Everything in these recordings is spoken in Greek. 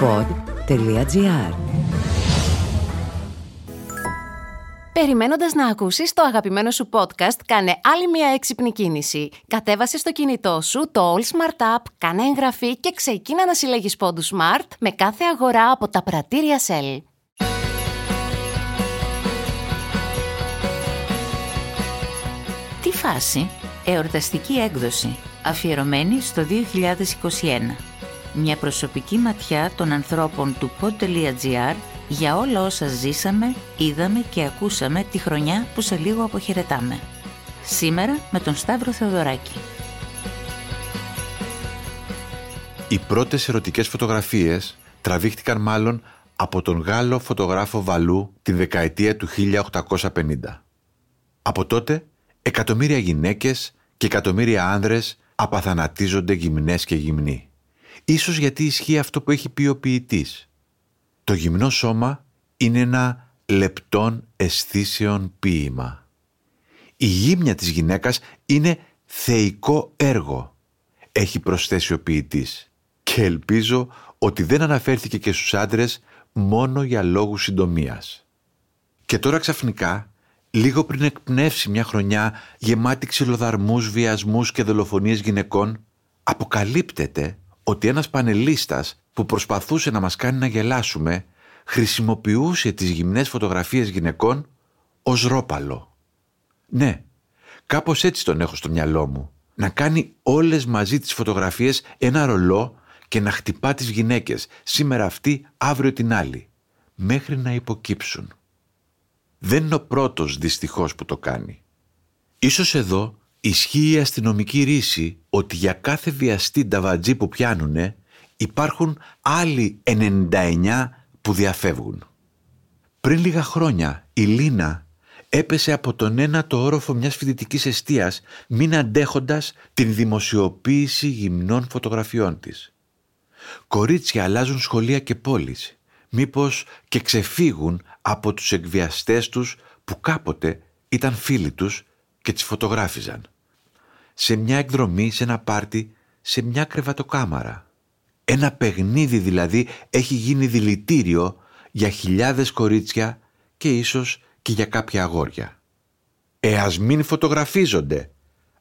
pod.gr Περιμένοντας να ακούσεις το αγαπημένο σου podcast, κάνε άλλη μια έξυπνη κίνηση. Κατέβασε στο κινητό σου το All Smart App, κάνε εγγραφή και ξεκίνα να συλλέγεις πόντους Smart με κάθε αγορά από τα πρατήρια Shell. Τι φάση, εορταστική έκδοση, αφιερωμένη στο 2021. Μια προσωπική ματιά των ανθρώπων του pod.gr για όλα όσα ζήσαμε, είδαμε και ακούσαμε τη χρονιά που σε λίγο αποχαιρετάμε. Σήμερα με τον Σταύρο Θεοδωράκη. Οι πρώτες ερωτικές φωτογραφίες τραβήχτηκαν μάλλον από τον Γάλλο φωτογράφο Βαλού την δεκαετία του 1850. Από τότε, εκατομμύρια γυναίκες και εκατομμύρια άνδρες απαθανατίζονται γυμνές και γυμνοί. Ίσως γιατί ισχύει αυτό που έχει πει ο ποιητής. Το γυμνό σώμα είναι ένα λεπτόν αισθήσεων ποίημα. Η γύμνια της γυναίκας είναι θεϊκό έργο, έχει προσθέσει ο ποιητής. Και ελπίζω ότι δεν αναφέρθηκε και στους άντρες μόνο για λόγους συντομίας. Και τώρα ξαφνικά, λίγο πριν εκπνεύσει μια χρονιά γεμάτη ξυλοδαρμούς, βιασμούς και δολοφονίες γυναικών, αποκαλύπτεται ότι ένας πανελίστας που προσπαθούσε να μας κάνει να γελάσουμε χρησιμοποιούσε τις γυμνές φωτογραφίες γυναικών ως ρόπαλο. Ναι, κάπως έτσι τον έχω στο μυαλό μου. Να κάνει όλες μαζί τις φωτογραφίες ένα ρολό και να χτυπά τις γυναίκες, σήμερα αυτή, αύριο την άλλη, μέχρι να υποκύψουν. Δεν είναι ο πρώτος δυστυχώς που το κάνει. Ίσως εδώ ισχύει η αστυνομική ρίση ότι για κάθε βιαστή νταβατζή που πιάνουνε υπάρχουν άλλοι 99 που διαφεύγουν. Πριν λίγα χρόνια η Λίνα έπεσε από τον ένατο όροφο μιας φοιτητικής εστίας μην αντέχοντας την δημοσιοποίηση γυμνών φωτογραφιών της. Κορίτσια αλλάζουν σχολεία και πόλεις, μήπως και ξεφύγουν από τους εκβιαστές τους που κάποτε ήταν φίλοι τους και τις φωτογράφιζαν. Σε μια εκδρομή, σε ένα πάρτι, σε μια κρεβατοκάμαρα. Ένα παιχνίδι δηλαδή έχει γίνει δηλητήριο για χιλιάδες κορίτσια και ίσως και για κάποια αγόρια. «Ε, ας μην φωτογραφίζονται»,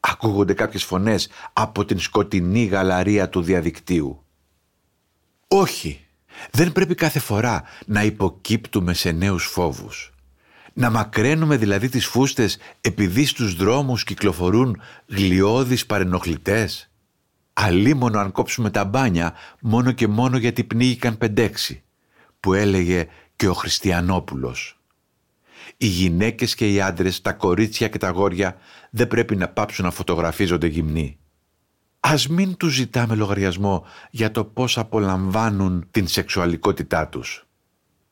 ακούγονται κάποιες φωνές από την σκοτεινή γαλαρία του διαδικτύου. Όχι, δεν πρέπει κάθε φορά να υποκύπτουμε σε νέους φόβους. Να μακραίνουμε δηλαδή τις φούστες επειδή στους δρόμους κυκλοφορούν γλιώδεις παρενοχλητές. Αλίμονο αν κόψουμε τα μπάνια μόνο και μόνο γιατί πνίγηκαν πεντέξι, που έλεγε και ο Χριστιανόπουλος. Οι γυναίκες και οι άντρες, τα κορίτσια και τα αγόρια δεν πρέπει να πάψουν να φωτογραφίζονται γυμνοί. Ας μην τους ζητάμε λογαριασμό για το πώς απολαμβάνουν την σεξουαλικότητά τους.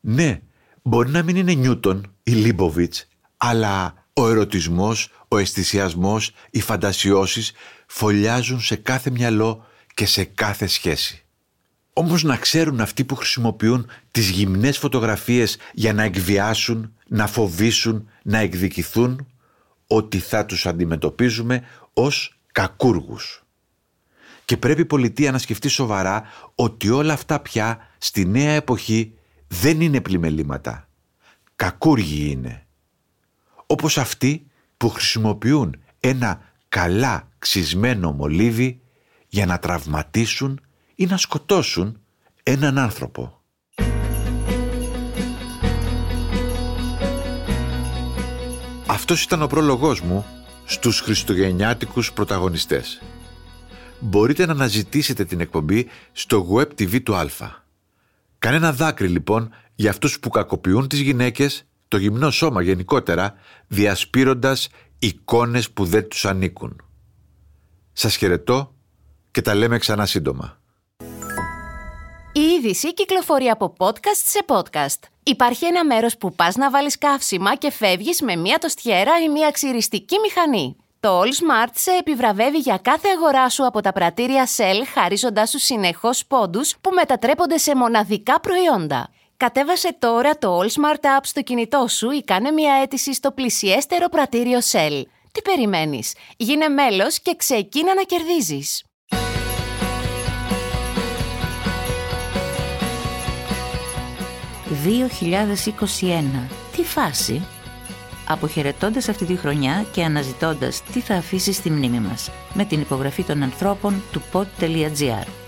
Ναι, μπορεί να μην είναι Νιούτον ή Λίμποβιτς, αλλά ο ερωτισμός, ο αισθησιασμός, οι φαντασιώσεις φωλιάζουν σε κάθε μυαλό και σε κάθε σχέση. Όμως να ξέρουν αυτοί που χρησιμοποιούν τις γυμνές φωτογραφίες για να εκβιάσουν, να φοβήσουν, να εκδικηθούν, ότι θα τους αντιμετωπίζουμε ως κακούργους. Και πρέπει η πολιτεία να σκεφτεί σοβαρά ότι όλα αυτά πια στη νέα εποχή δεν είναι πλημελήματα. Κακούργοι είναι. Όπως αυτοί που χρησιμοποιούν ένα καλά ξυσμένο μολύβι για να τραυματίσουν ή να σκοτώσουν έναν άνθρωπο. Αυτός ήταν ο πρόλογός μου στους χριστουγεννιάτικους πρωταγωνιστές. Μπορείτε να αναζητήσετε την εκπομπή στο web TV του Α. Κανένα δάκρυ λοιπόν για αυτούς που κακοποιούν τις γυναίκες, το γυμνό σώμα γενικότερα, διασπείροντας εικόνες που δεν τους ανήκουν. Σας χαιρετώ και τα λέμε ξανά σύντομα. Η είδηση κυκλοφορεί από podcast σε podcast. Υπάρχει ένα μέρος που πας να βάλεις καύσιμα και φεύγεις με μία τοστιέρα ή μία ξυριστική μηχανή. Το All Smart σε επιβραβεύει για κάθε αγορά σου από τα πρατήρια Shell, χαρίζοντάς σου συνεχώς πόντους που μετατρέπονται σε μοναδικά προϊόντα. Κατέβασε τώρα το All Smart App στο κινητό σου ή κάνε μια αίτηση στο πλησιέστερο πρατήριο Shell. Τι περιμένεις; Γίνε μέλος και ξεκίνα να κερδίζεις. 2021. Τι φάση; Αποχαιρετώντας αυτή τη χρονιά και αναζητώντας τι θα αφήσεις στη μνήμη μας με την υπογραφή των ανθρώπων του pod.gr.